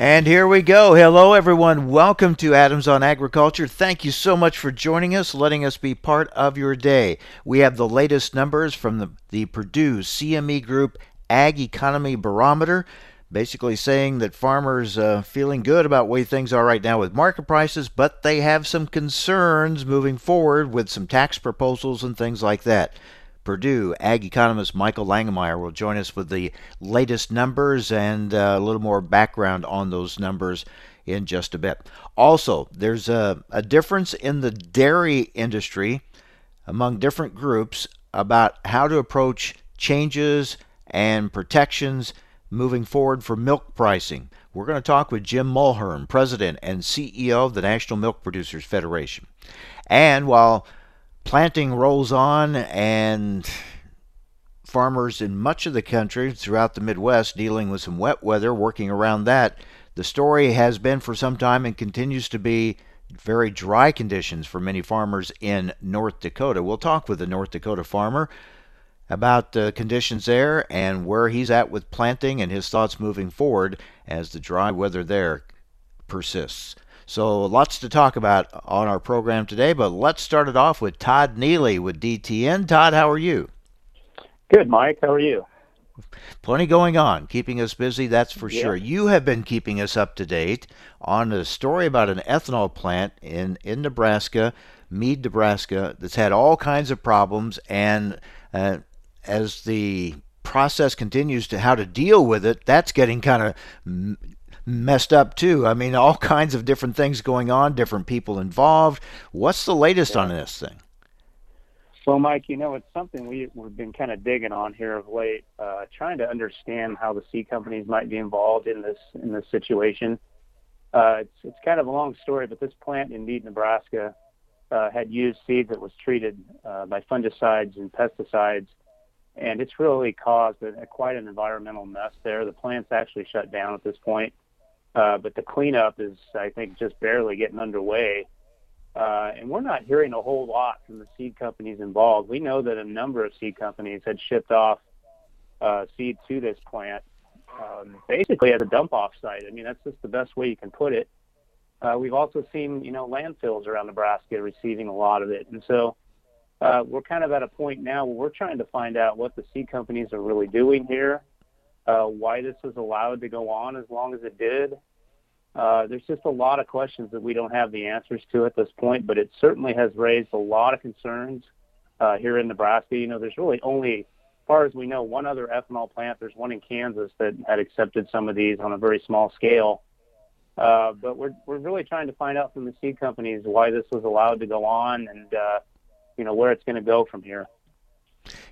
And here we go. Hello, everyone. Welcome to Adams on Agriculture. Thank you so much for joining us, letting us be part of your day. We have the latest numbers from the, the Purdue CME Group Ag Economy Barometer, basically saying that farmers uh, feeling good about way things are right now with market prices, but they have some concerns moving forward with some tax proposals and things like that. Purdue ag economist Michael Langemeier will join us with the latest numbers and uh, a little more background on those numbers in just a bit. Also, there's a, a difference in the dairy industry among different groups about how to approach changes and protections moving forward for milk pricing. We're going to talk with Jim Mulhern, President and CEO of the National Milk Producers Federation. And while planting rolls on, and farmers in much of the country throughout the Midwest dealing with some wet weather, working around that. The story has been for some time and continues to be very dry conditions for many farmers in North Dakota. We'll talk with a North Dakota farmer about the conditions there and where he's at with planting and his thoughts moving forward as the dry weather there persists. So lots to talk about on our program today, but let's start it off with Todd Neely with DTN. Todd, how are you? Good, Mike. How are you? Plenty going on, keeping us busy, that's for yeah. sure. You have been keeping us up to date on a story about an ethanol plant in, in Nebraska, Mead, Nebraska, that's had all kinds of problems. And uh, as the process continues to how to deal with it, that's getting kind of messed up too. I mean, all kinds of different things going on, different people involved. What's the latest yeah. on this thing? Well, Mike, you know, it's something we, we've been kind of digging on here of late, uh, trying to understand how the seed companies might be involved in this in this situation. Uh, it's it's kind of a long story, but this plant in Mead, Nebraska, uh, had used seed that was treated uh, by fungicides and pesticides, and it's really caused a, a, quite an environmental mess there. The plant's actually shut down at this point. Uh, but the cleanup is, I think, just barely getting underway. Uh, and we're not hearing a whole lot from the seed companies involved. We know that a number of seed companies had shipped off uh, seed to this plant, um, basically as a dump-off site. I mean, that's just the best way you can put it. Uh, we've also seen, you know, landfills around Nebraska receiving a lot of it, and so uh, we're kind of at a point now where we're trying to find out what the seed companies are really doing here uh, why this was allowed to go on as long as it did. Uh, there's just a lot of questions that we don't have the answers to at this point, but it certainly has raised a lot of concerns uh, here in Nebraska. You know, there's really only, as far as we know, one other ethanol plant. There's one in Kansas that had accepted some of these on a very small scale. Uh, but we're we're really trying to find out from the seed companies why this was allowed to go on and uh, you know where it's going to go from here.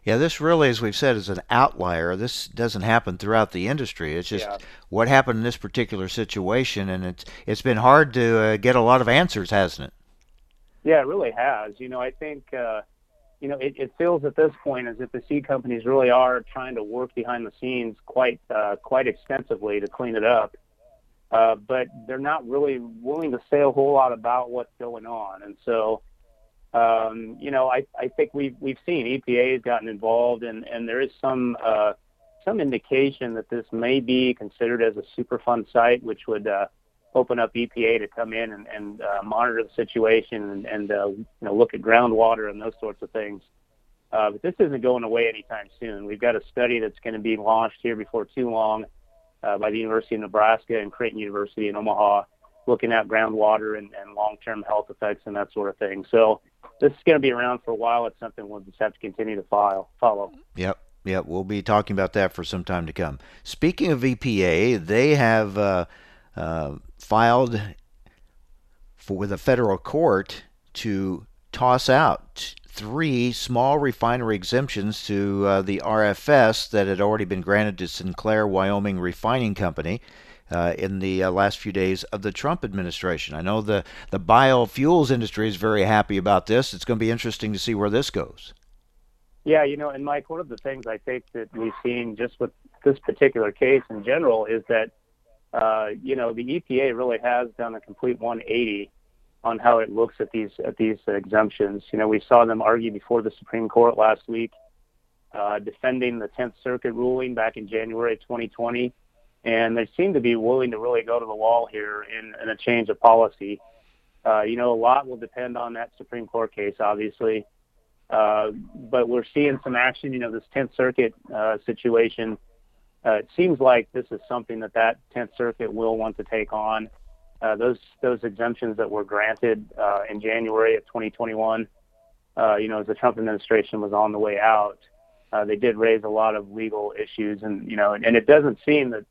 Yeah, this really, as we've said, is an outlier. This doesn't happen throughout the industry. It's just yeah. what happened in this particular situation, and it's it's been hard to uh, get a lot of answers, hasn't it? Yeah, it really has. You know, I think uh, you know it, it feels at this point as if the seed companies really are trying to work behind the scenes quite uh, quite extensively to clean it up, uh, but they're not really willing to say a whole lot about what's going on, and so um, you know, I, I think we've we've seen EPA has gotten involved, and and there is some uh, some indication that this may be considered as a Superfund site, which would uh, open up EPA to come in and, and uh, monitor the situation and, and uh, you know look at groundwater and those sorts of things. Uh, but this isn't going away anytime soon. We've got a study that's going to be launched here before too long uh, by the University of Nebraska and Creighton University in Omaha, looking at groundwater and, and long-term health effects and that sort of thing. So this is going to be around for a while. It's something we'll just have to continue to file, follow. Yep. Yep, we'll be talking about that for some time to come. Speaking of EPA, they have uh, uh, filed for, with a federal court to toss out three small refinery exemptions to uh, the RFS that had already been granted to Sinclair Wyoming Refining Company uh, in the uh, last few days of the Trump administration. I know the, the biofuels industry is very happy about this. It's going to be interesting to see where this goes. Yeah, you know, and Mike, one of the things I think that we've seen just with this particular case in general is that, uh, you know, the EPA really has done a complete 180 on how it looks at these at these exemptions. You know, we saw them argue before the Supreme Court last week, uh, defending the 10th Circuit ruling back in January 2020, and they seem to be willing to really go to the wall here in, in a change of policy. Uh, you know, a lot will depend on that Supreme Court case, obviously. Uh, but we're seeing some action. You know, this 10th Circuit uh, situation. Uh, it seems like this is something that that 10th Circuit will want to take on. Uh, those those exemptions that were granted uh, in January of 2021, uh, you know, as the Trump administration was on the way out, uh, they did raise a lot of legal issues, and you know, and, and it doesn't seem that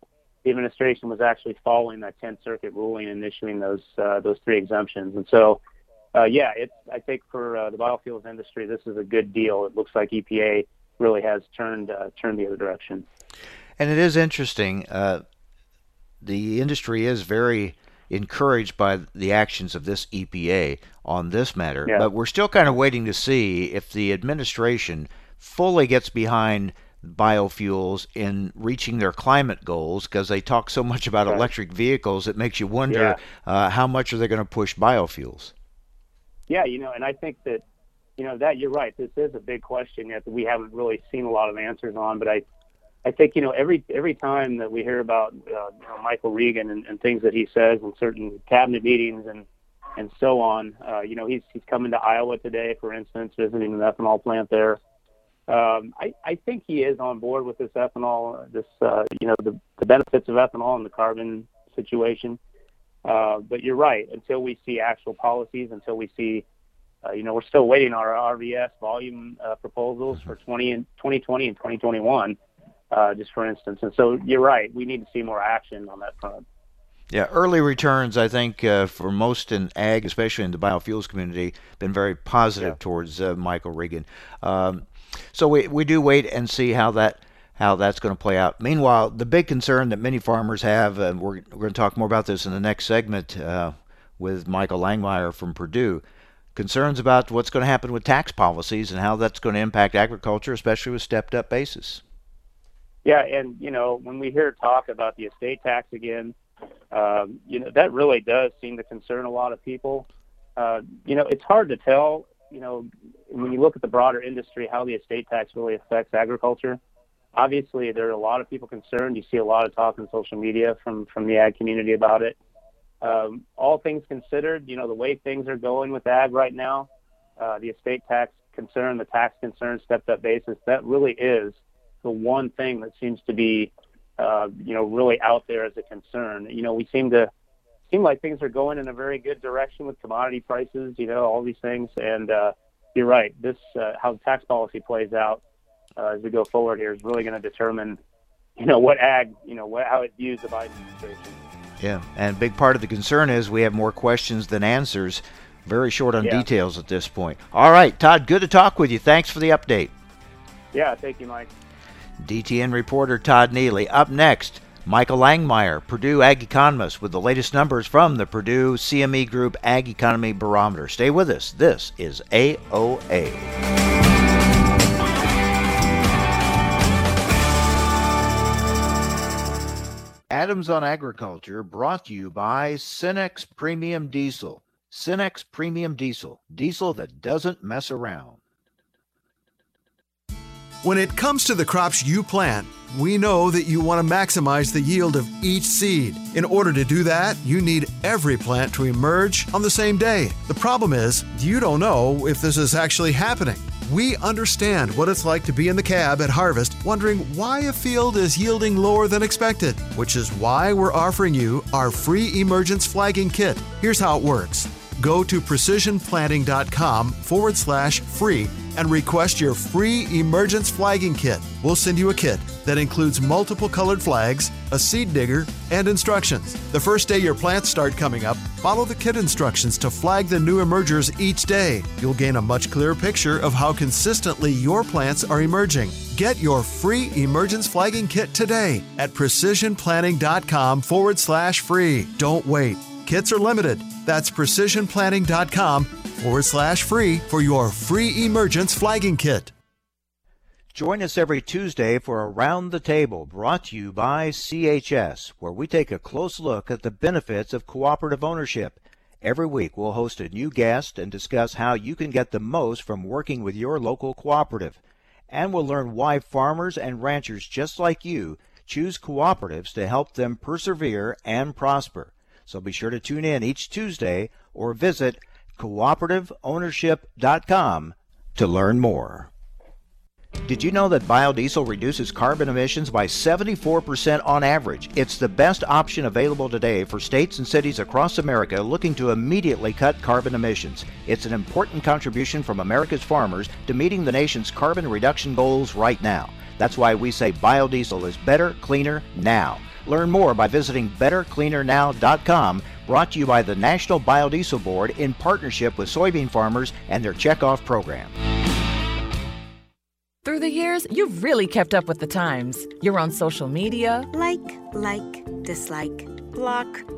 the administration was actually following that 10th Circuit ruling and issuing those uh, those three exemptions. And so, uh, yeah, it's I think for uh, the biofuels industry, this is a good deal. It looks like EPA really has turned uh, turned the other direction. And it is interesting. Uh, the industry is very encouraged by the actions of this EPA on this matter. Yeah. But we're still kind of waiting to see if the administration fully gets behind biofuels in reaching their climate goals because they talk so much about right. electric vehicles it makes you wonder yeah. uh, how much are they going to push biofuels yeah you know and i think that you know that you're right this is a big question that we haven't really seen a lot of answers on but i I think you know every every time that we hear about uh, you know, Michael Regan and, and things that he says in certain cabinet meetings and and so on, uh, you know he's he's coming to Iowa today, for instance, visiting an ethanol plant there. Um, I, I think he is on board with this ethanol, this uh, you know the, the benefits of ethanol and the carbon situation. Uh, but you're right. Until we see actual policies, until we see, uh, you know, we're still waiting on our RVS volume uh, proposals for 20 and 2020 and 2021 uh, just for instance. And so you're right. We need to see more action on that front. Yeah, early returns, I think, uh, for most in ag, especially in the biofuels community, been very positive yeah. towards uh, Michael Regan. Um, so we we do wait and see how that how that's going to play out. Meanwhile, the big concern that many farmers have, and we're we're going to talk more about this in the next segment uh, with Michael Langemeier from Purdue. Concerns about what's going to happen with tax policies and how that's going to impact agriculture, especially with stepped up basis. Yeah, and you know when we hear talk about the estate tax again, um, you know that really does seem to concern a lot of people. Uh, you know, it's hard to tell. You know, when you look at the broader industry, how the estate tax really affects agriculture. Obviously, there are a lot of people concerned. You see a lot of talk on social media from from the ag community about it. Um, all things considered, you know, the way things are going with ag right now, uh, the estate tax concern, the tax concern, stepped up basis, that really is the one thing that seems to be, uh, you know, really out there as a concern. You know, we seem to seem like things are going in a very good direction with commodity prices. You know, all these things, and uh, you're right. This uh, how the tax policy plays out uh, as we go forward here is really going to determine, you know, what ag, you know, what, how it views the Biden administration. Yeah, and a big part of the concern is we have more questions than answers. Very short on yeah. details at this point. All right, Todd, good to talk with you. Thanks for the update. Yeah, thank you, Mike. DTN reporter Todd Neely. Up next, Michael Langemeier, Purdue Ag Economist, with the latest numbers from the Purdue CME Group Ag Economy Barometer. Stay with us. This is AOA. Adams on Agriculture brought to you by Cenex Premium Diesel. Cenex Premium Diesel, diesel that doesn't mess around. When it comes to the crops you plant, we know that you want to maximize the yield of each seed. In order to do that, you need every plant to emerge on the same day. The problem is, you don't know if this is actually happening. We understand what it's like to be in the cab at harvest wondering why a field is yielding lower than expected, which is why we're offering you our free emergence flagging kit. Here's how it works go to precisionplanting.com forward slash free and request your free emergence flagging kit. We'll send you a kit that includes multiple colored flags, a seed digger, and instructions. The first day your plants start coming up, follow the kit instructions to flag the new emergers each day. You'll gain a much clearer picture of how consistently your plants are emerging. Get your free emergence flagging kit today at precisionplanting.com forward slash free. Don't wait. Kits are limited. That's precisionplanting.com forward slash free for your free emergence flagging kit. Join us every Tuesday for Around the Table, brought to you by CHS, where we take a close look at the benefits of cooperative ownership. Every week, we'll host a new guest and discuss how you can get the most from working with your local cooperative. And we'll learn why farmers and ranchers just like you choose cooperatives to help them persevere and prosper. So be sure to tune in each Tuesday or visit cooperativeownership.com to learn more. Did you know that biodiesel reduces carbon emissions by 74% on average? It's the best option available today for states and cities across America looking to immediately cut carbon emissions. It's an important contribution from America's farmers to meeting the nation's carbon reduction goals right now. That's why we say biodiesel is better, cleaner, now. Learn more by visiting bettercleanernow.com, brought to you by the National Biodiesel Board in partnership with soybean farmers and their checkoff program. Through the years, you've really kept up with the times. You're on social media. Like, like, dislike, block.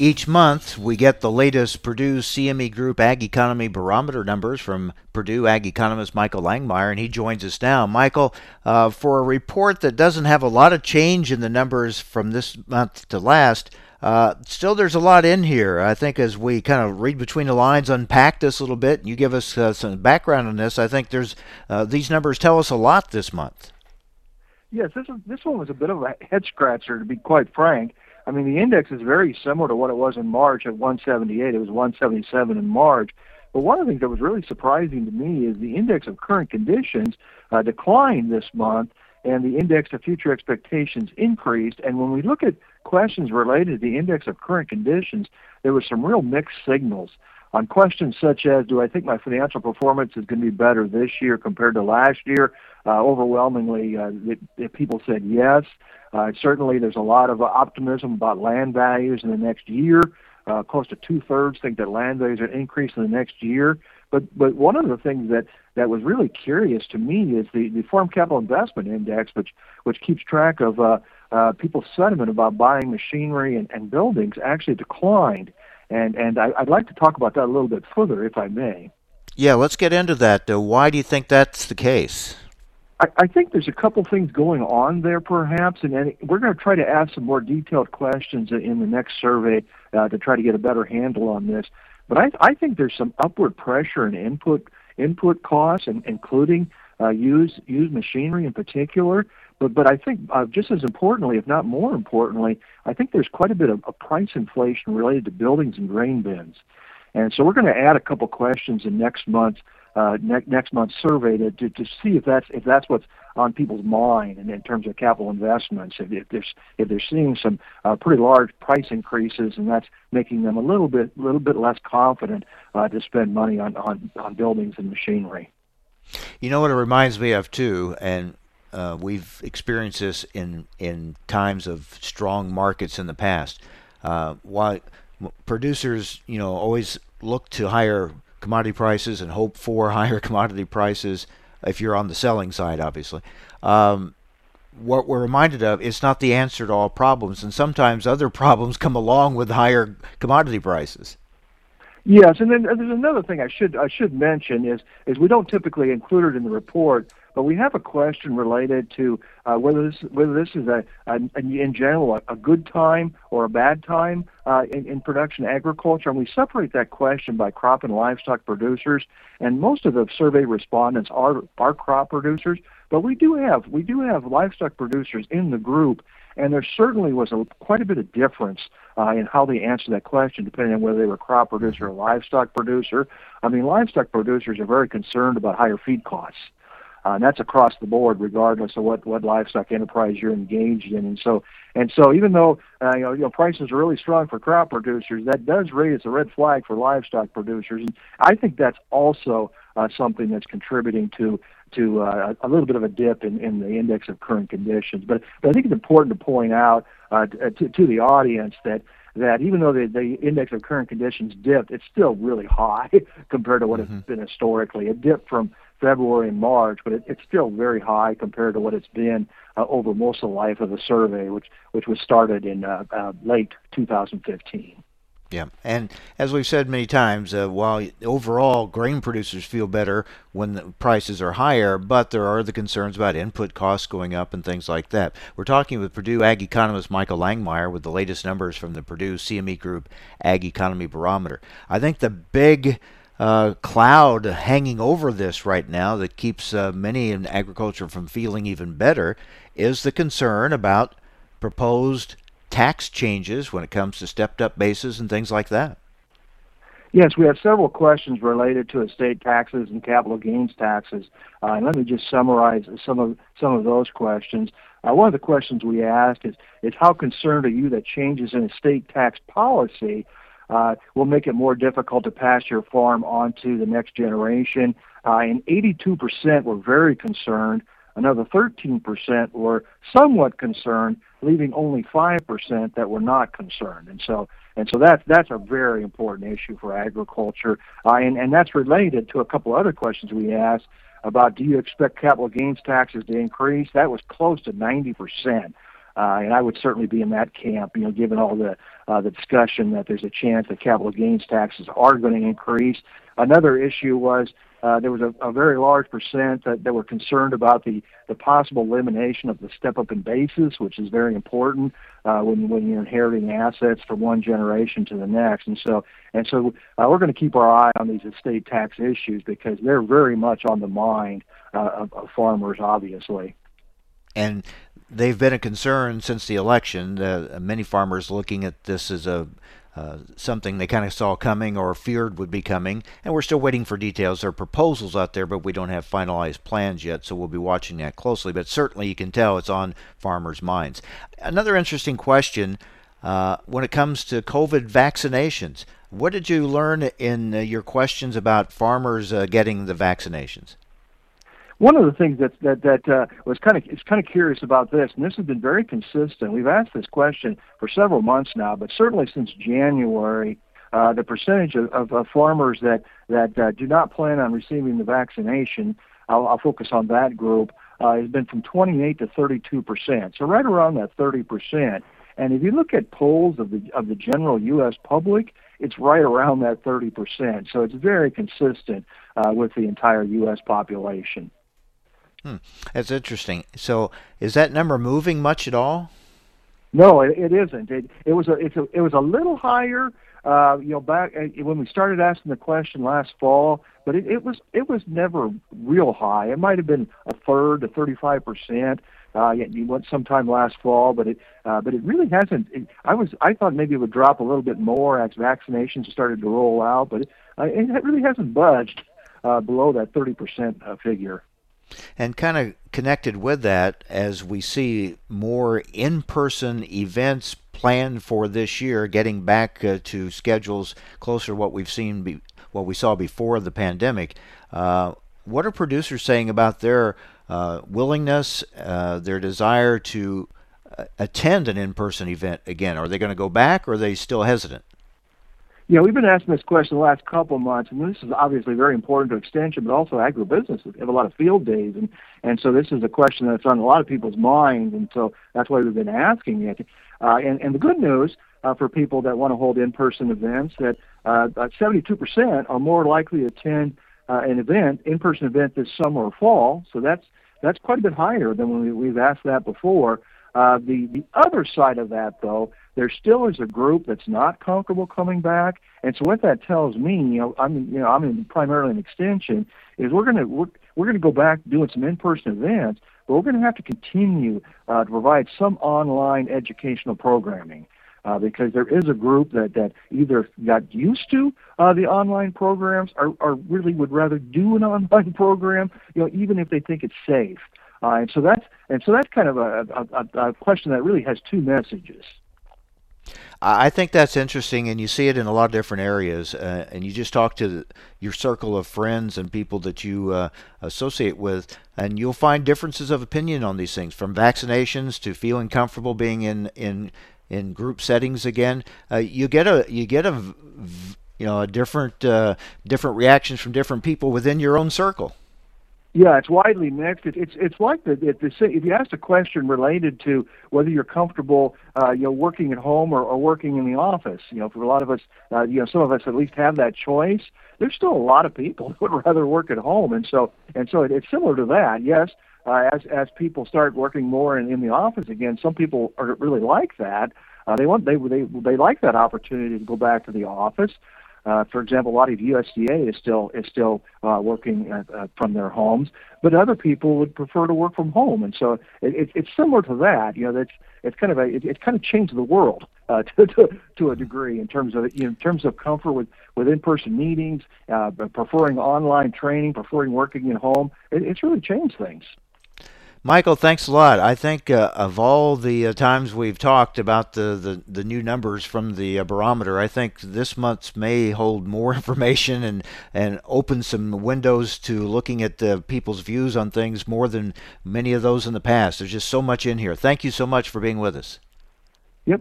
Each month, we get the latest Purdue CME Group Ag Economy Barometer numbers from Purdue ag economist Michael Langemeier, and he joins us now. Michael, uh, for a report that doesn't have a lot of change in the numbers from this month to last, uh, still there's a lot in here. I think as we kind of read between the lines, unpack this a little bit, and you give us uh, some background on this, I think there's uh, these numbers tell us a lot this month. Yes, this is, this one was a bit of a head scratcher, to be quite frank. I mean, the index is very similar to what it was in March at 178. It was 177 in March. But one of the things that was really surprising to me is the index of current conditions uh, declined this month, and the index of future expectations increased. And when we look at questions related to the index of current conditions, there were some real mixed signals. On questions such as, do I think my financial performance is going to be better this year compared to last year? Uh, overwhelmingly, uh, people said yes. Uh, certainly, there's a lot of optimism about land values in the next year. Uh, close to two thirds think that land values are increase in the next year. But but one of the things that that was really curious to me is the the Farm Capital Investment Index, which which keeps track of uh, uh, people's sentiment about buying machinery and, and buildings, actually declined. And and I, I'd like to talk about that a little bit further, if I may. Yeah, let's get into that. Uh, why do you think that's the case? I, I think there's a couple things going on there, perhaps, and, and we're going to try to ask some more detailed questions in the next survey uh, to try to get a better handle on this. But I, I think there's some upward pressure in input input costs, and including uh, used used machinery in particular. But but I think uh, just as importantly, if not more importantly, I think there's quite a bit of, of price inflation related to buildings and grain bins. And so we're going to add a couple questions in next month's uh, ne- next month's survey to, to, to see if that's if that's what's on people's mind and in terms of capital investments. If, if they're if they're seeing some uh, pretty large price increases and that's making them a little bit little bit less confident uh, to spend money on, on on buildings and machinery. You know what it reminds me of too, and uh, we've experienced this in in times of strong markets in the past. Uh, why producers, you know, always look to higher commodity prices and hope for higher commodity prices if you're on the selling side, obviously. Um, what we're reminded of is not the answer to all problems, and sometimes other problems come along with higher commodity prices. Yes, and then there's another thing I should I should mention is is we don't typically include it in the report, but we have a question related to uh, whether this whether this is a, a in general a, a, good time or a bad time uh, in, in, production agriculture, and we separate that question by crop and livestock producers. And most of the survey respondents are are crop producers, but we do have we do have livestock producers in the group, and there certainly was a, quite a bit of difference uh, in how they answered that question, depending on whether they were crop producer or livestock producer. I mean, livestock producers are very concerned about higher feed costs. Uh, and that's across the board, regardless of what, what livestock enterprise you're engaged in. And so, and so, even though uh, you know, you know prices are really strong for crop producers, that does raise a red flag for livestock producers. And I think that's also uh, something that's contributing to to uh, a little bit of a dip in, in the index of current conditions. But, but I think it's important to point out uh, to, to the audience that that even though the, the index of current conditions dipped, it's still really high compared to what mm-hmm. it's been historically. It dipped from February and March, but it, it's still very high compared to what it's been uh, over most of the life of the survey, which which was started in uh, uh, late 2015. Yeah, and as we've said many times, uh, while overall grain producers feel better when the prices are higher, but there are the concerns about input costs going up and things like that. We're talking with Purdue ag economist Michael Langemeier with the latest numbers from the Purdue CME Group Ag Economy Barometer. I think the big uh, cloud hanging over this right now that keeps uh, many in agriculture from feeling even better is the concern about proposed tax changes when it comes to stepped up bases and things like that? Yes, we have several questions related to estate taxes and capital gains taxes. Uh, and let me just summarize some of some of those questions. Uh, one of the questions we asked is, is how concerned are you that changes in estate tax policy uh, will make it more difficult to pass your farm on to the next generation? Uh, and 82% were very concerned. Another 13% were somewhat concerned, leaving only 5% that were not concerned. And so, and so that's that's a very important issue for agriculture, uh, and and that's related to a couple other questions we asked about: Do you expect capital gains taxes to increase? That was close to 90 percent. Uh, and I would certainly be in that camp, you know, given all the uh, the discussion that there's a chance that capital gains taxes are going to increase. Another issue was uh, there was a, a very large percent that, that were concerned about the, the possible elimination of the step up in basis, which is very important uh, when, when you're inheriting assets from one generation to the next. And so, and so uh, we're going to keep our eye on these estate tax issues because they're very much on the mind uh, of, of farmers, obviously. And they've been a concern since the election. Uh, many farmers looking at this as a uh, something they kind of saw coming or feared would be coming, and we're still waiting for details. There are proposals out there, but we don't have finalized plans yet, so we'll be watching that closely. But certainly you can tell it's on farmers' minds. Another interesting question uh, when it comes to COVID vaccinations. What did you learn in uh, your questions about farmers uh, getting the vaccinations? One of the things that that that uh, was kind of is kind of curious about this, and this has been very consistent. We've asked this question for several months now, but certainly since January, uh, the percentage of, of, of farmers that that uh, do not plan on receiving the vaccination, I'll, I'll focus on that group, uh, has been from 28 to 32 percent. So right around that 30 percent. And if you look at polls of the of the general U.S. public, it's right around that 30 percent. So it's very consistent uh, with the entire U.S. population. Hmm. That's interesting. So, is that number moving much at all? No, it, it isn't. It, it was a, it's a, it was a little higher, uh, you know, back when we started asking the question last fall. But it, it was it was never real high. It might have been a third to thirty five percent. Uh, you went sometime last fall, but it uh, but it really hasn't. It, I was I thought maybe it would drop a little bit more as vaccinations started to roll out, but it, uh, it really hasn't budged uh, below that thirty percent uh, figure. And kind of connected with that, as we see more in person events planned for this year, getting back uh, to schedules closer to what we've seen, be, what we saw before the pandemic, uh, what are producers saying about their uh, willingness, uh, their desire to uh, attend an in person event again? Are they going to go back or are they still hesitant? You know, we've been asking this question the last couple of months, and this is obviously very important to extension, but also agribusiness. We have a lot of field days, and and so this is a question that's on a lot of people's minds, and so that's why we've been asking it. Uh, and and the good news uh, for people that want to hold in-person events that uh, 72% are more likely to attend uh, an event, in-person event this summer or fall. So that's that's quite a bit higher than when we, we've asked that before. Uh, the the other side of that, though, there still is a group that's not comfortable coming back, and so what that tells me, you know, I'm you know I'm in primarily an extension, is we're gonna we're, we're gonna go back doing some in-person events, but we're gonna have to continue uh, to provide some online educational programming. Uh, because there is a group that, that either got used to uh, the online programs or, or really would rather do an online program, you know, even if they think it's safe. Uh, and so that's and so that's kind of a, a, a question that really has two messages. I think that's interesting, and you see it in a lot of different areas. Uh, and you just talk to the, your circle of friends and people that you uh, associate with, and you'll find differences of opinion on these things, from vaccinations to feeling comfortable being in in in group settings again. Uh, you get a you get a you know a different uh, different reactions from different people within your own circle. Yeah, it's widely mixed. It, it's it's like the, it, the if you ask a question related to whether you're comfortable, uh, you know, working at home or, or working in the office. You know, for a lot of us, uh, you know, some of us at least have that choice. There's still a lot of people who would rather work at home, and so and so it, it's similar to that. Yes, uh, as as people start working more in, in the office again, some people are really like that. Uh, they want they they they like that opportunity to go back to the office. Uh, for example, a lot of USDA is still is still uh, working uh, uh, from their homes, but other people would prefer to work from home, and so it, it, it's similar to that. You know, that's it's kind of a it, it kind of changed the world uh, to, to to a degree in terms of you know, in terms of comfort with with in-person meetings, uh, preferring online training, preferring working at home. It, it's really changed things. Michael, thanks a lot. I think uh, of all the uh, times we've talked about the, the, the new numbers from the uh, barometer, I think this month's may hold more information and, and open some windows to looking at the people's views on things more than many of those in the past. There's just so much in here. Thank you so much for being with us. Yep.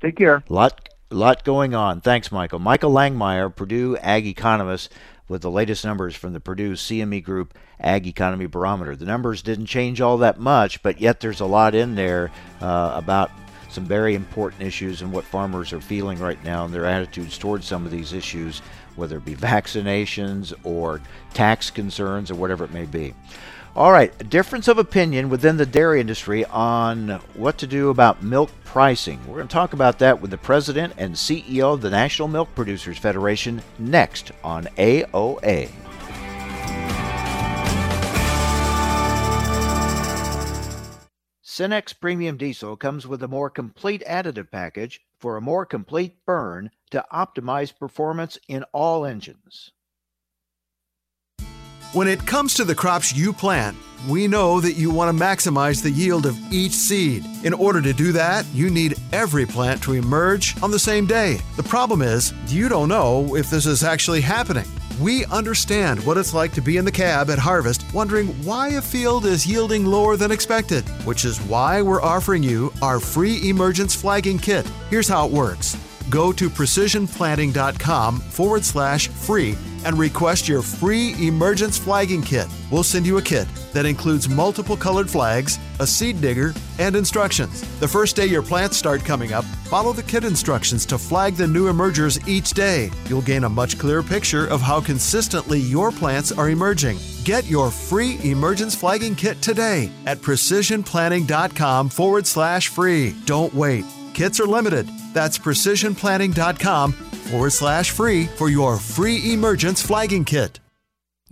Take care. Lot lot going on. Thanks, Michael. Michael Langemeier, Purdue Ag economist with the latest numbers from the Purdue CME Group Ag Economy Barometer. The numbers didn't change all that much, but yet there's a lot in there uh, about some very important issues and what farmers are feeling right now and their attitudes towards some of these issues, whether it be vaccinations or tax concerns or whatever it may be. All right, a difference of opinion within the dairy industry on what to do about milk pricing. We're going to talk about that with the president and CEO of the National Milk Producers Federation next on AOA. Cenex Premium Diesel comes with a more complete additive package for a more complete burn to optimize performance in all engines. When it comes to the crops you plant, we know that you want to maximize the yield of each seed. In order to do that, you need every plant to emerge on the same day. The problem is, you don't know if this is actually happening. We understand what it's like to be in the cab at harvest wondering why a field is yielding lower than expected, which is why we're offering you our free emergence flagging kit. Here's how it works go to precisionplanting.com forward slash free and request your free emergence flagging kit. We'll send you a kit that includes multiple colored flags, a seed digger, and instructions. The first day your plants start coming up, follow the kit instructions to flag the new emergers each day. You'll gain a much clearer picture of how consistently your plants are emerging. Get your free emergence flagging kit today at precisionplanting.com forward slash free. Don't wait. Kits are limited. That's precisionplanting.com forward slash free for your free emergence flagging kit.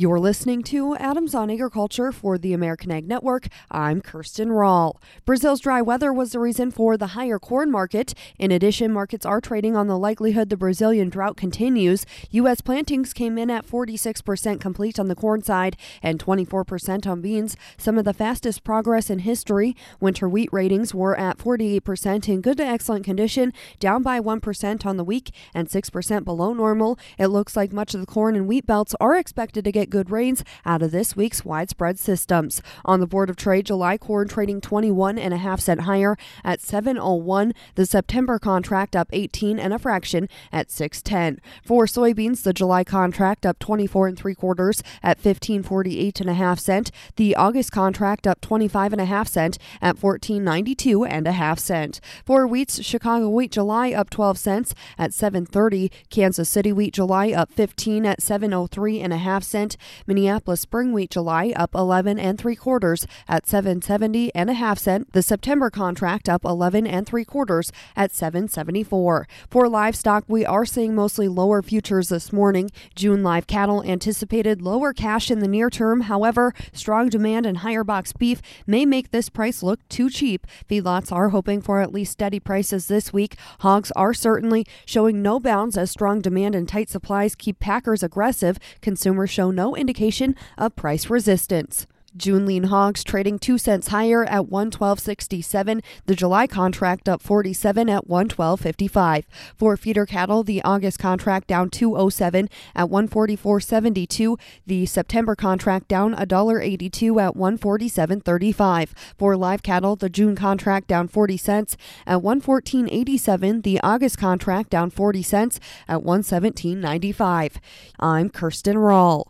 You're listening to Adams on Agriculture for the American Ag Network. I'm Kirsten Rahl. Brazil's dry weather was the reason for the higher corn market. In addition, markets are trading on the likelihood the Brazilian drought continues. U.S. plantings came in at 46% complete on the corn side and 24% on beans, some of the fastest progress in history. Winter wheat ratings were at 48% in good to excellent condition, down by 1% on the week and 6% below normal. It looks like much of the corn and wheat belts are expected to get good rains out of this week's widespread systems. On the Board of Trade, July corn trading 21 and a half cent higher at 701. The September contract up 18 and a fraction at 610. For soybeans, the July contract up 24 and three quarters at 1548 and a half cent. The August contract up 25 and a half cent at 1492 and a half cent. For wheats, Chicago wheat July up 12 cents at 730. Kansas City wheat July up 15 at 703 and a half cent. Minneapolis spring wheat July up 11 and three quarters at 770 and a half cent. The September contract up 11 and three quarters at 774. For livestock, we are seeing mostly lower futures this morning. June live cattle anticipated lower cash in the near term. However, strong demand and higher box beef may make this price look too cheap. Feedlots are hoping for at least steady prices this week. Hogs are certainly showing no bounds as strong demand and tight supplies keep packers aggressive. Consumers show no indication of price resistance. June lean hogs trading 2 cents higher at 112.67. The July contract up 47 at 112.55. For feeder cattle, the August contract down 207 at 144.72. The September contract down $1.82 at 147.35. For live cattle, the June contract down 40 cents at 114.87. The August contract down 40 cents at 117.95. I'm Kirsten Rawl.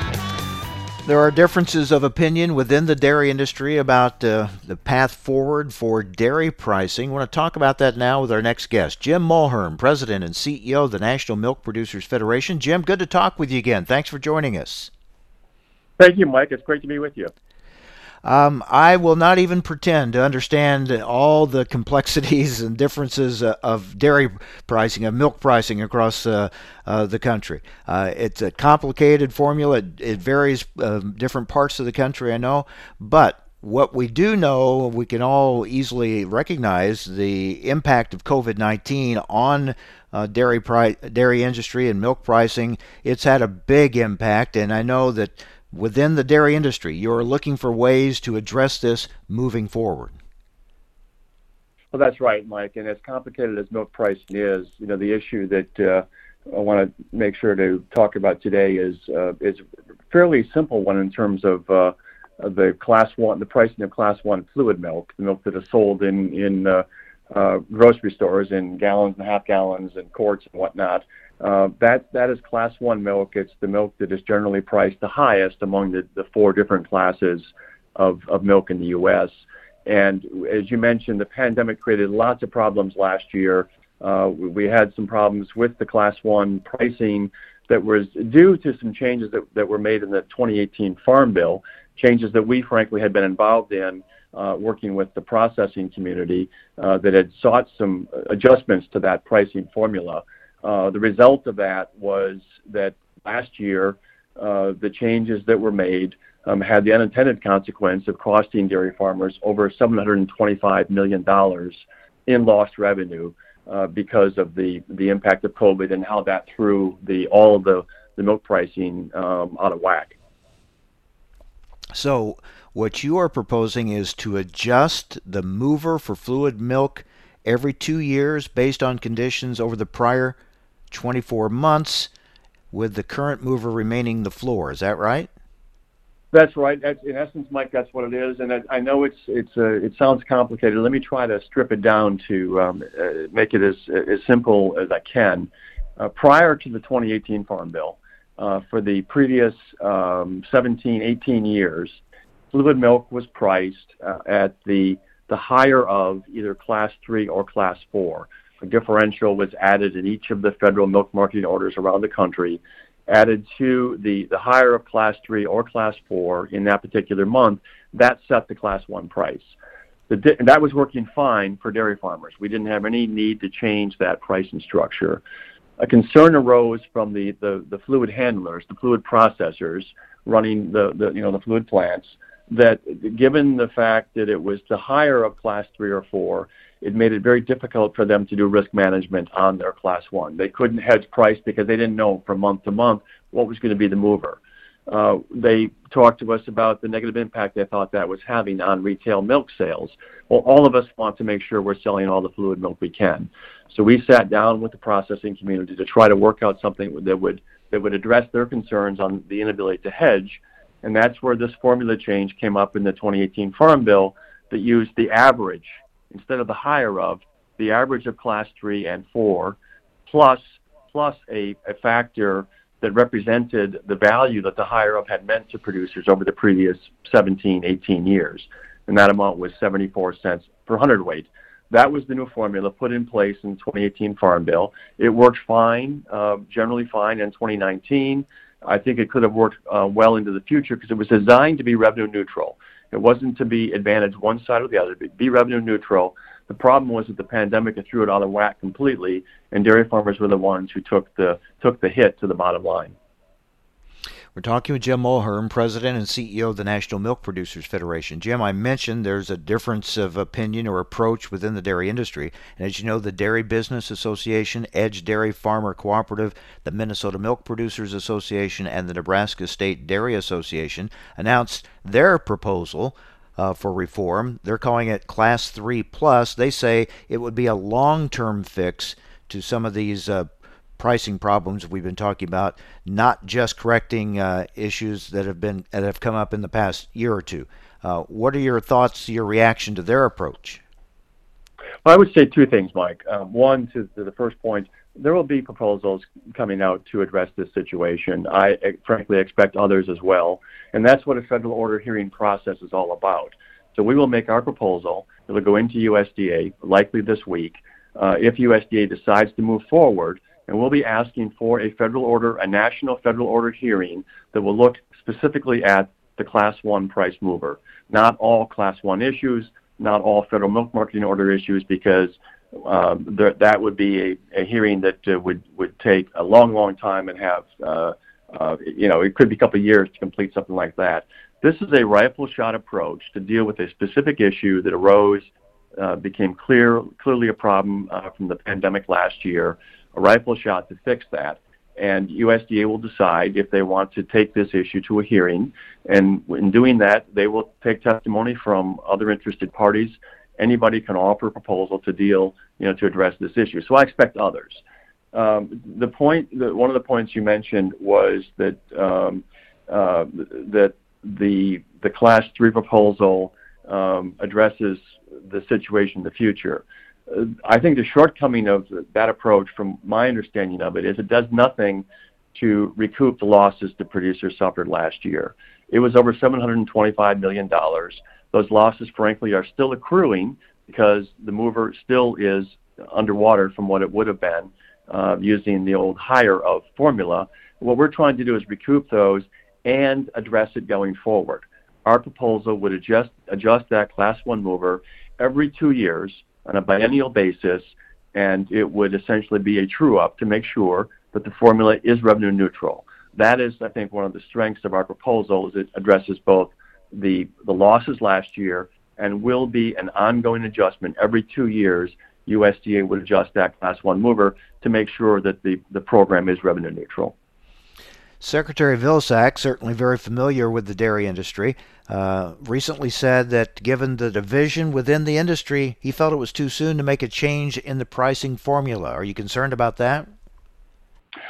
There are differences of opinion within the dairy industry about uh, the path forward for dairy pricing. I want to talk about that now with our next guest, Jim Mulhern, President and CEO of the National Milk Producers Federation. Jim, good to talk with you again. Thanks for joining us. Thank you, Mike. It's great to be with you. Um, I will not even pretend to understand all the complexities and differences uh, of dairy pricing, of milk pricing across uh, uh, the country. Uh, it's a complicated formula. It, it varies um, different parts of the country, I know, but what we do know, we can all easily recognize the impact of COVID-19 on uh, dairy pri- dairy industry and milk pricing. It's had a big impact, and I know that within the dairy industry, you're looking for ways to address this moving forward. Well, that's right, Mike. And as complicated as milk pricing is, you know, the issue that uh, I want to make sure to talk about today is uh, is a fairly simple one in terms of uh, the class one, the pricing of class one fluid milk, the milk that is sold in in uh, uh, grocery stores in gallons and half gallons and quarts and whatnot. Uh, that that is class one milk. It's the milk that is generally priced the highest among the, four different classes of, of milk in the U.S. And as you mentioned, the pandemic created lots of problems last year. Uh, we, had some problems with the class one pricing that was due to some changes that, were made in the 2018 Farm Bill, changes that we frankly had been involved in uh, working with the processing community that had sought some adjustments to that pricing formula. Uh, the result of that was that last year, uh, the changes that were made um, had the unintended consequence of costing dairy farmers over $725 million in lost revenue uh, because of the, impact of COVID and how that threw the, all of the, the milk pricing um, out of whack. So, What you are proposing is to adjust the mover for fluid milk every two years based on conditions over the prior 24 months, with the current mover remaining the floor. Is that right? That's right. In essence, Mike, that's what it is. And I, know it's it's uh, it sounds complicated. Let me try to strip it down to um, uh, make it as as simple as I can. Uh, prior to the 2018 Farm Bill, uh, for the previous um, 17, 18 years, fluid milk was priced uh, at the the higher of either Class Three or Class Four. A differential was added in each of the federal milk marketing orders around the country added to the, the higher of class three or class four in that particular month, that set the class one price. The, that was working fine for dairy farmers. We didn't have any need to change that pricing structure. A concern arose from the, the, the fluid handlers, the fluid processors running the, the, you know, the fluid plants, that given the fact that it was the higher of class three or four, it made it very difficult for them to do risk management on their class one. They couldn't hedge price because they didn't know from month to month what was going to be the mover. Uh, they talked to us about the negative impact they thought that was having on retail milk sales. Well, all of us want to make sure we're selling all the fluid milk we can. So we sat down with the processing community to try to work out something that would that would address their concerns on the inability to hedge, and that's where this formula change came up in the 2018 Farm Bill that used the average instead of the higher of the average of class three and four, plus plus a, a factor that represented the value that the higher of had meant to producers over the previous 17, 18 years. And that amount was 74 cents per hundredweight. That was the new formula put in place in 2018 Farm Bill. It worked fine, uh, generally fine in 2019. I think it could have worked uh, well into the future because it was designed to be revenue neutral. It wasn't to be advantage one side or the other, be revenue neutral. The problem was that the pandemic threw it out of whack completely, and dairy farmers were the ones who took the took the hit to the bottom line. We're talking with Jim Mulhern, President and CEO of the National Milk Producers Federation. Jim, I mentioned there's a difference of opinion or approach within the dairy industry. And as you know, the Dairy Business Association, Edge Dairy Farmer Cooperative, the Minnesota Milk Producers Association, and the Nebraska State Dairy Association announced their proposal uh, for reform. They're calling it Class 3 Plus. They say it would be a long term fix to some of these uh, pricing problems we've been talking about, not just correcting uh, issues that have been that have come up in the past year or two. Uh, what are your thoughts, your reaction to their approach? Well, I would say two things, Mike. Um, one, to, the first point, there will be proposals coming out to address this situation. I frankly expect others as well, and that's what a federal order hearing process is all about. So we will make our proposal. It'll go into USDA likely this week. Uh, if USDA decides to move forward, and we'll be asking for a federal order, a national federal order hearing that will look specifically at the Class 1 price mover, not all Class 1 issues, not all federal milk marketing order issues, because uh, that would be a, a hearing that uh, would, would take a long, long time and have, uh, uh, you know, it could be a couple of years to complete something like that. This is a rifle shot approach to deal with a specific issue that arose, uh, became clear, clearly a problem uh, from the pandemic last year, a rifle shot to fix that. And USDA will decide if they want to take this issue to a hearing. And in doing that, they will take testimony from other interested parties. Anybody can offer a proposal to deal, you know, to address this issue. So I expect others. Um, the point, the, one of the points you mentioned was that um, uh, that the the class three proposal um, addresses the situation in the future. I think the shortcoming of that approach, from my understanding of it, is it does nothing to recoup the losses the producers suffered last year. It was over $725 million. Those losses, frankly, are still accruing because the mover still is underwater from what it would have been uh, using the old higher of formula. What we're trying to do is recoup those and address it going forward. Our proposal would adjust, adjust that class one mover every two years on a biennial basis, and it would essentially be a true up to make sure that the formula is revenue neutral. That is, I think, one of the strengths of our proposal is it addresses both the, the losses last year and will be an ongoing adjustment every two years. USDA would adjust that class one mover to make sure that the, the program is revenue neutral. Secretary Vilsack, certainly very familiar with the dairy industry, uh, recently said that given the division within the industry, he felt it was too soon to make a change in the pricing formula. Are you concerned about that?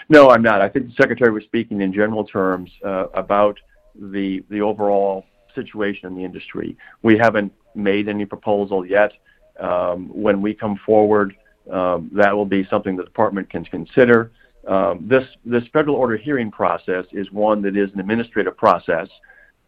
No, I'm not. I think the Secretary was speaking in general terms uh, about the the overall situation in the industry. We haven't made any proposal yet. Um, when we come forward, um, that will be something the department can consider. Um, this this federal order hearing process is one that is an administrative process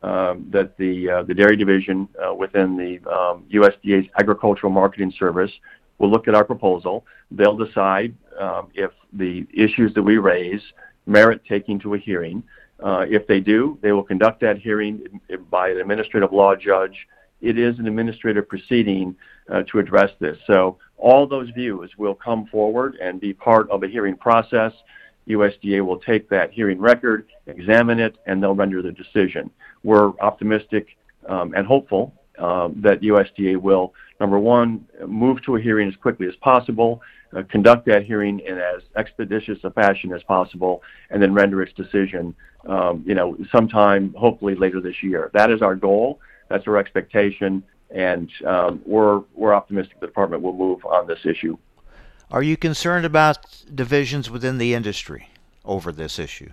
um, that the uh, the dairy division uh, within the um, USDA's Agricultural Marketing Service will look at our proposal. They'll decide um, if the issues that we raise merit taking to a hearing. Uh, if they do, they will conduct that hearing by an administrative law judge. It is an administrative proceeding uh, to address this. So all those views will come forward and be part of a hearing process. USDA will take that hearing record, examine it, and they'll render the decision. We're optimistic um, and hopeful um, that USDA will, number one, move to a hearing as quickly as possible, uh, conduct that hearing in as expeditious a fashion as possible, and then render its decision, um, you know, sometime hopefully later this year. That is our goal. That's our expectation, and um, we're we're optimistic the department will move on this issue. Are you concerned about divisions within the industry over this issue?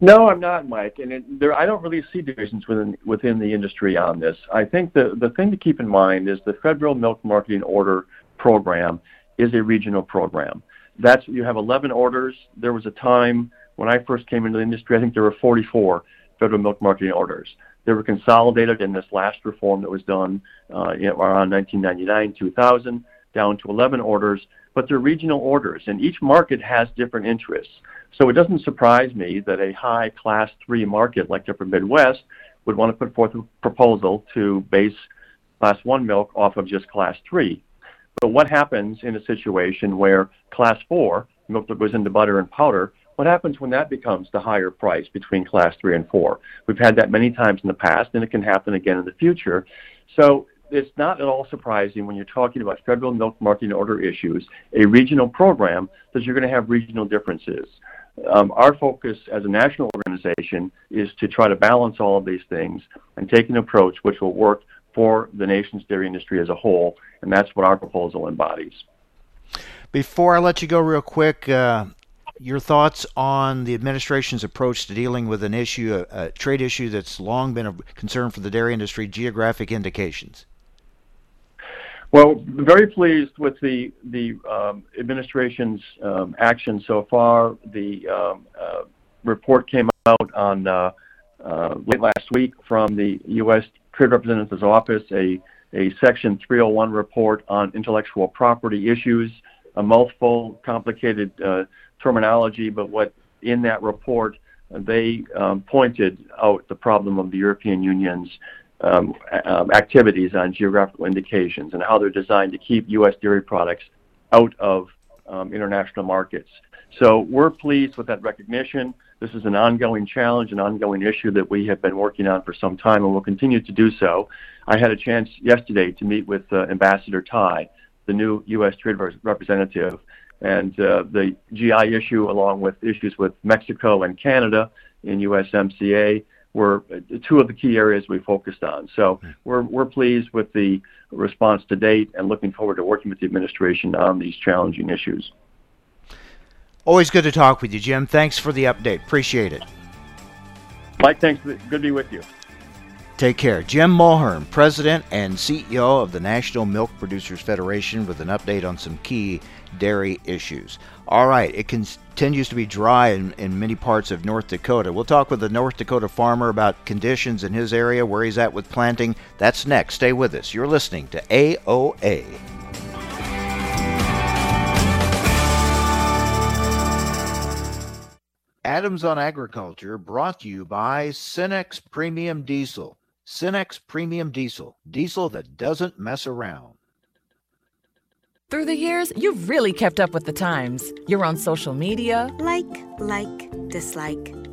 No, I'm not, Mike. And it, there, I don't really see divisions within within the industry on this. I think the the thing to keep in mind is the federal milk marketing order program is a regional program. That's you have 11 orders. There was a time when I first came into the industry, I think there were 44 federal milk marketing orders. They were consolidated in this last reform that was done uh, around 1999, 2000, down to 11 orders. But they're regional orders, and each market has different interests. So it doesn't surprise me that a high class three market like the upper Midwest would want to put forth a proposal to base class one milk off of just class three. But what happens in a situation where class four, milk that goes into butter and powder, what happens when that becomes the higher price between class three and four? We've had that many times in the past, and it can happen again in the future. So it's not at all surprising when you're talking about federal milk marketing order issues, a regional program, that you're going to have regional differences. Um, our focus as a national organization is to try to balance all of these things and take an approach which will work for the nation's dairy industry as a whole, and that's what our proposal embodies. Before I let you go, real quick, uh, your thoughts on the administration's approach to dealing with an issue, a, a, trade issue that's long been a concern for the dairy industry, geographic indications. Well, very pleased with the the um, administration's um, action so far. The um, uh, report came out on uh, uh, late last week from the U.S. Trade Representative's Office, a, a Section 301 report on intellectual property issues, a mouthful, complicated uh, terminology, but what in that report they um, pointed out the problem of the European Union's um, um, activities on geographical indications and how they're designed to keep U.S. dairy products out of um, international markets. So we're pleased with that recognition. This is an ongoing challenge, an ongoing issue that we have been working on for some time and will continue to do so. I had a chance yesterday to meet with uh, Ambassador Tai, the new U.S. Trade Representative, and uh, the GI issue, along with issues with Mexico and Canada in USMCA, were two of the key areas we focused on. So we're, we're pleased with the response to date and looking forward to working with the administration on these challenging issues. Always good to talk with you, Jim. Thanks for the update. Appreciate it. Mike, thanks. Good to be with you. Take care. Jim Mulhern, President and CEO of the National Milk Producers Federation, with an update on some key dairy issues. All right, it continues to be dry in, in many parts of North Dakota. We'll talk with a North Dakota farmer about conditions in his area, where he's at with planting. That's next. Stay with us. You're listening to AOA. Adams on Agriculture brought to you by Cenex Premium Diesel. Cenex Premium Diesel, diesel that doesn't mess around. Through the years, you've really kept up with the times. You're on social media. Like, like, dislike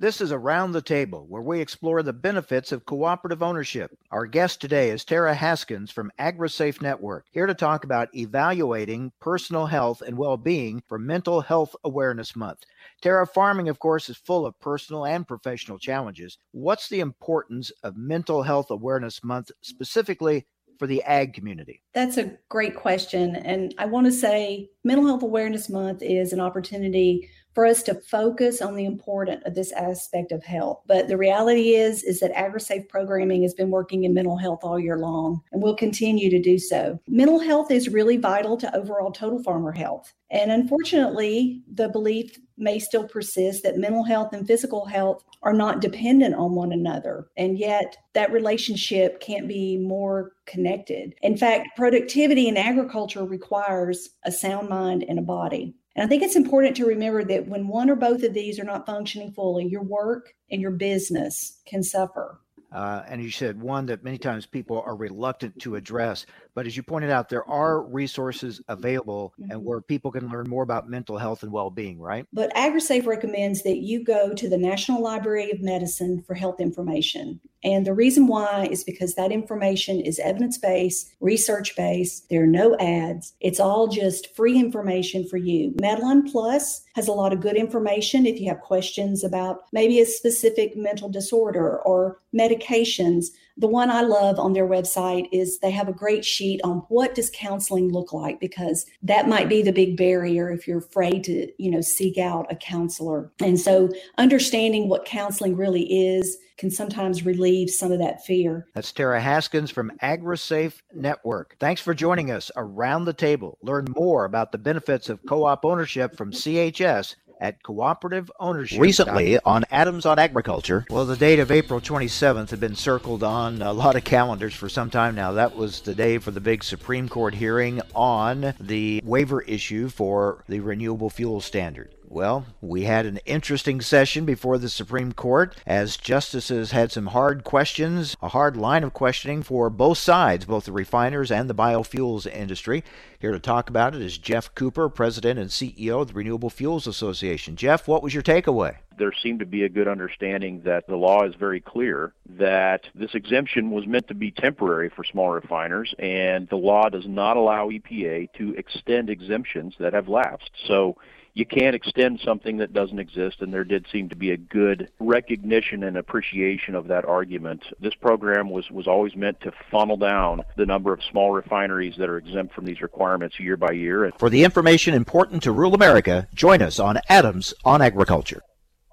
This is Around the Table, where we explore the benefits of cooperative ownership. Our guest today is Tara Haskins from AgriSafe Network, here to talk about evaluating personal health and well being for Mental Health Awareness Month. Tara, farming, of course, is full of personal and professional challenges. What's the importance of Mental Health Awareness Month specifically for the ag community? That's a great question. And I want to say Mental Health Awareness Month is an opportunity for us to focus on the importance of this aspect of health. But the reality is, is that AgriSafe programming has been working in mental health all year long and will continue to do so. Mental health is really vital to overall total farmer health. And unfortunately, the belief may still persist that mental health and physical health are not dependent on one another. And yet, that relationship can't be more connected. In fact, productivity in agriculture requires a sound mind and a body. And I think it's important to remember that when one or both of these are not functioning fully, your work and your business can suffer. Uh, and you said one that many times people are reluctant to address. But as you pointed out, there are resources available mm-hmm. and where people can learn more about mental health and well being, right? But AgriSafe recommends that you go to the National Library of Medicine for health information. And the reason why is because that information is evidence based, research based. There are no ads. It's all just free information for you. Medline Plus has a lot of good information if you have questions about maybe a specific mental disorder or medications the one I love on their website is they have a great sheet on what does counseling look like because that might be the big barrier if you're afraid to, you know, seek out a counselor. And so understanding what counseling really is can sometimes relieve some of that fear. That's Tara Haskins from AgriSafe Network. Thanks for joining us around the table. Learn more about the benefits of co-op ownership from CHS at cooperative ownership. Recently on Adams on Agriculture, well, the date of April 27th had been circled on a lot of calendars for some time now. That was the day for the big Supreme Court hearing on the waiver issue for the renewable fuel standard. Well, we had an interesting session before the Supreme Court as justices had some hard questions, a hard line of questioning for both sides, both the refiners and the biofuels industry. Here to talk about it is Jeff Cooper, President and CEO of the Renewable Fuels Association. Jeff, what was your takeaway? there seemed to be a good understanding that the law is very clear that this exemption was meant to be temporary for small refiners, and the law does not allow EPA to extend exemptions that have lapsed. So you can't extend something that doesn't exist, and there did seem to be a good recognition and appreciation of that argument. This program was, was always meant to funnel down the number of small refineries that are exempt from these requirements year by year. For the information important to rural America, join us on Adams on Agriculture.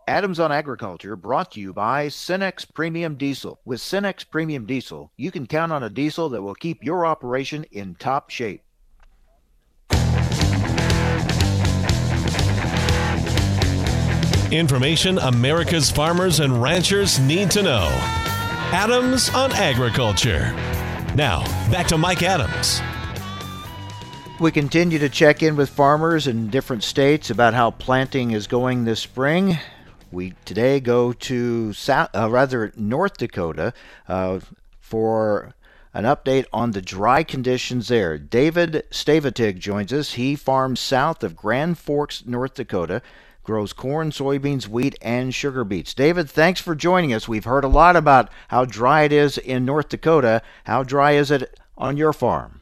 Adams on Agriculture brought to you by Cenex Premium Diesel. With Cenex Premium Diesel, you can count on a diesel that will keep your operation in top shape. Information America's farmers and ranchers need to know. Adams on Agriculture. Now, back to Mike Adams. We continue to check in with farmers in different states about how planting is going this spring. We today go to South, uh, rather North Dakota uh, for an update on the dry conditions there. David Stavateig joins us. He farms south of Grand Forks, North Dakota grows corn, soybeans, wheat, and sugar beets. David, thanks for joining us. We've heard a lot about how dry it is in North Dakota. How dry is it on your farm?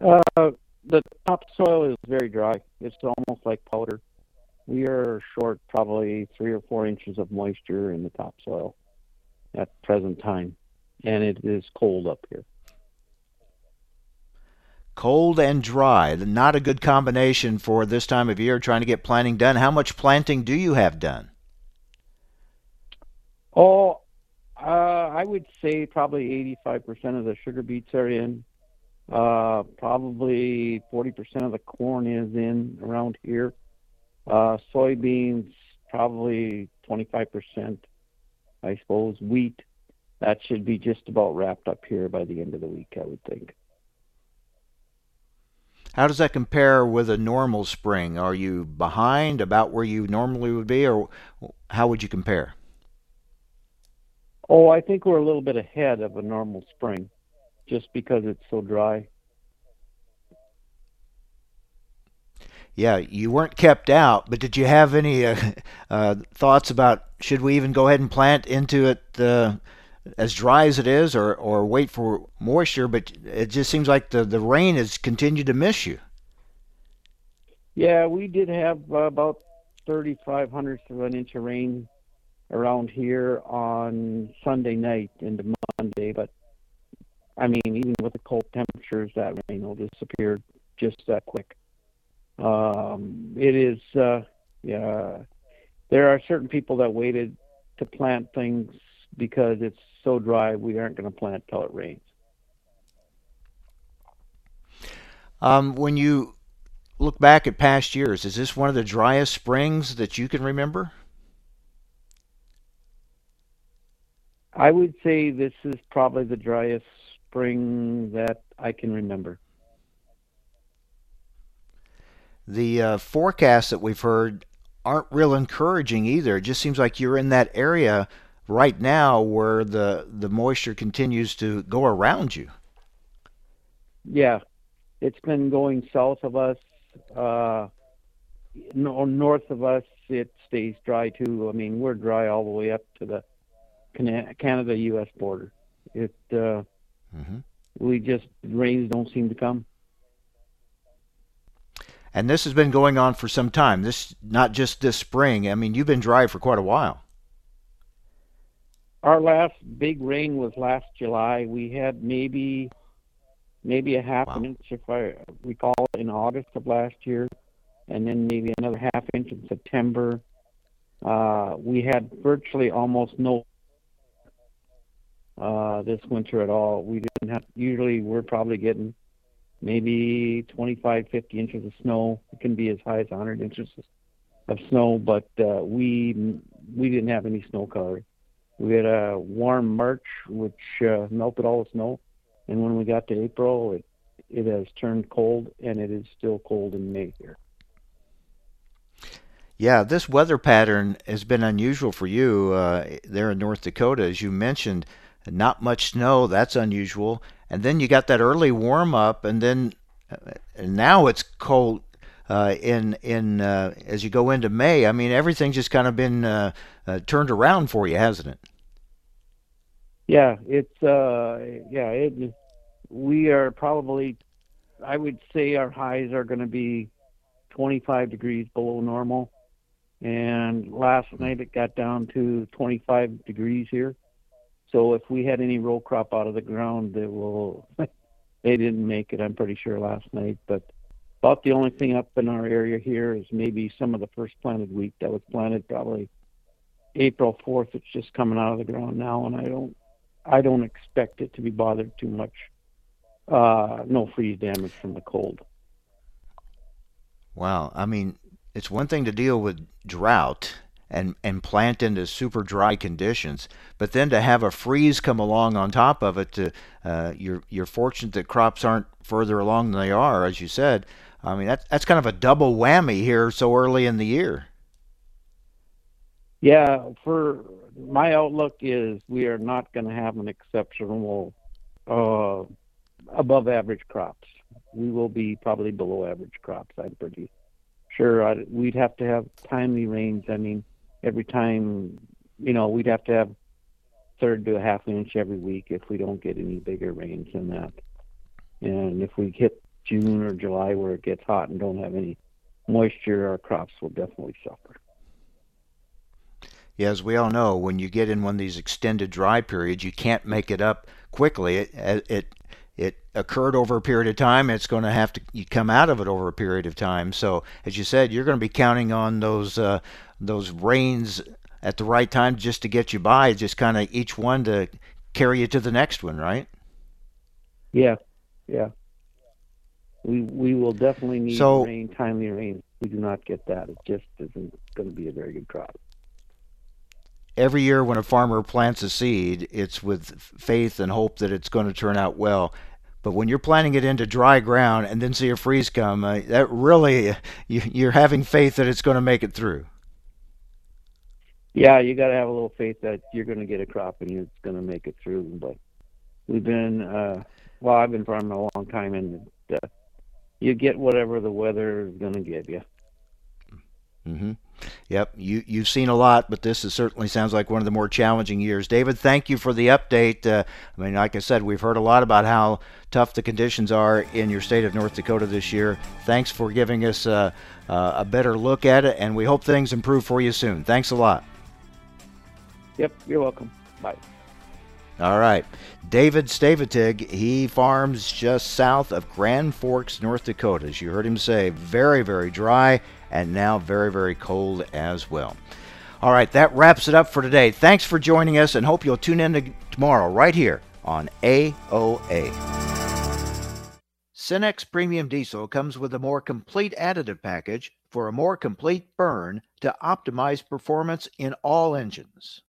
Uh, the topsoil is very dry. It's almost like powder. We are short probably three or four inches of moisture in the topsoil at present time, and it is cold up here cold and dry. Not a good combination for this time of year trying to get planting done. How much planting do you have done? Oh, uh, I would say probably 85% of the sugar beets are in. Uh, probably 40% of the corn is in around here. Uh, soybeans, probably 25%, I suppose. Wheat, that should be just about wrapped up here by the end of the week, I would think. How does that compare with a normal spring? Are you behind about where you normally would be, or how would you compare? Oh, I think we're a little bit ahead of a normal spring just because it's so dry. Yeah, you weren't kept out, but did you have any uh, uh, thoughts about should we even go ahead and plant into it uh, as dry as it is, or or wait for moisture. But it just seems like the the rain has continued to miss you. Yeah, we did have uh, about thirty-five hundredths of an inch of rain around here on Sunday night into Monday, but I mean, even with the cold temperatures, that rain will disappear just that quick. Um, it is, uh, yeah. There are certain people that waited to plant things because it's so dry we aren't going to plant till it rains. Um, when you look back at past years, is this one of the driest springs that you can remember? I would say this is probably the driest spring that I can remember. The uh, forecasts that we've heard aren't real encouraging either. It just seems like you're in that area right now where the the moisture continues to go around you. Yeah, it's been going south of us. Uh, no, north of us, it stays dry too. I mean, we're dry all the way up to the Canada-U.S. border. It uh, mm-hmm. we just rains don't seem to come. And this has been going on for some time. This not just this spring. I mean, you've been dry for quite a while. Our last big rain was last July. We had maybe maybe a half wow. an inch, if I recall, it in August of last year, and then maybe another half inch in September. Uh, we had virtually almost no uh, this winter at all. We didn't have. Usually, we're probably getting maybe 25, 50 inches of snow. It can be as high as 100 inches of snow, but uh, we we didn't have any snow cover. We had a warm March, which uh, melted all the snow, and when we got to April, it it has turned cold, and it is still cold in May here. Yeah, this weather pattern has been unusual for you uh, there in North Dakota, as you mentioned. Not much snow, that's unusual. And then you got that early warm up, and then and now it's cold uh, in in uh, as you go into May. I mean, everything's just kind of been uh, uh, turned around for you, hasn't it? Yeah, it's uh, yeah. It, we are probably, I would say, our highs are going to be 25 degrees below normal, and last night it got down to 25 degrees here. So if we had any row crop out of the ground, they will. they didn't make it. I'm pretty sure last night, but about the only thing up in our area here is maybe some of the first planted wheat that was planted probably April 4th. It's just coming out of the ground now, and I don't I don't expect it to be bothered too much. Uh, no freeze damage from the cold. Wow, I mean, it's one thing to deal with drought and and plant into super dry conditions, but then to have a freeze come along on top of it, to uh, you're you're fortunate that crops aren't further along than they are, as you said. I mean, that's that's kind of a double whammy here so early in the year. Yeah, for my outlook is we are not going to have an exceptional uh, above average crops. We will be probably below average crops. I'm pretty sure. I'd, we'd have to have timely rains. I mean, every time, you know, we'd have to have third to a half inch every week if we don't get any bigger rains than that. And if we hit June or July where it gets hot and don't have any moisture, our crops will definitely suffer. Yeah, as we all know, when you get in one of these extended dry periods, you can't make it up quickly. It it it occurred over a period of time. It's going to have to you come out of it over a period of time. So, as you said, you're going to be counting on those uh, those rains at the right time just to get you by. Just kind of each one to carry you to the next one, right? Yeah, yeah. We we will definitely need So- rain, timely rain. If we do not get that, it just isn't going to be a very good crop. Every year when a farmer plants a seed, it's with faith and hope that it's going to turn out well. But when you're planting it into dry ground and then see a freeze come, uh, that really you, you're having faith that it's going to make it through. Yeah, you got to have a little faith that you're going to get a crop and it's going to make it through. But we've been, uh, well, I've been farming a long time, and uh, you get whatever the weather is going to give you. hmm Yep, you you've seen a lot, but this is certainly sounds like one of the more challenging years. David, thank you for the update. Uh, I mean, like I said, we've heard a lot about how tough the conditions are in your state of North Dakota this year. Thanks for giving us uh, uh, a better look at it, and we hope things improve for you soon. Thanks a lot. Yep, you're welcome. Bye. All right. David Stavateig, he farms just south of Grand Forks, North Dakota. As you heard him say, very, very dry and now very, very cold as well. All right, that wraps it up for today. Thanks for joining us and hope you'll tune in to tomorrow right here on AOA. Cenex Premium Diesel comes with a more complete additive package for a more complete burn to optimize performance in all engines.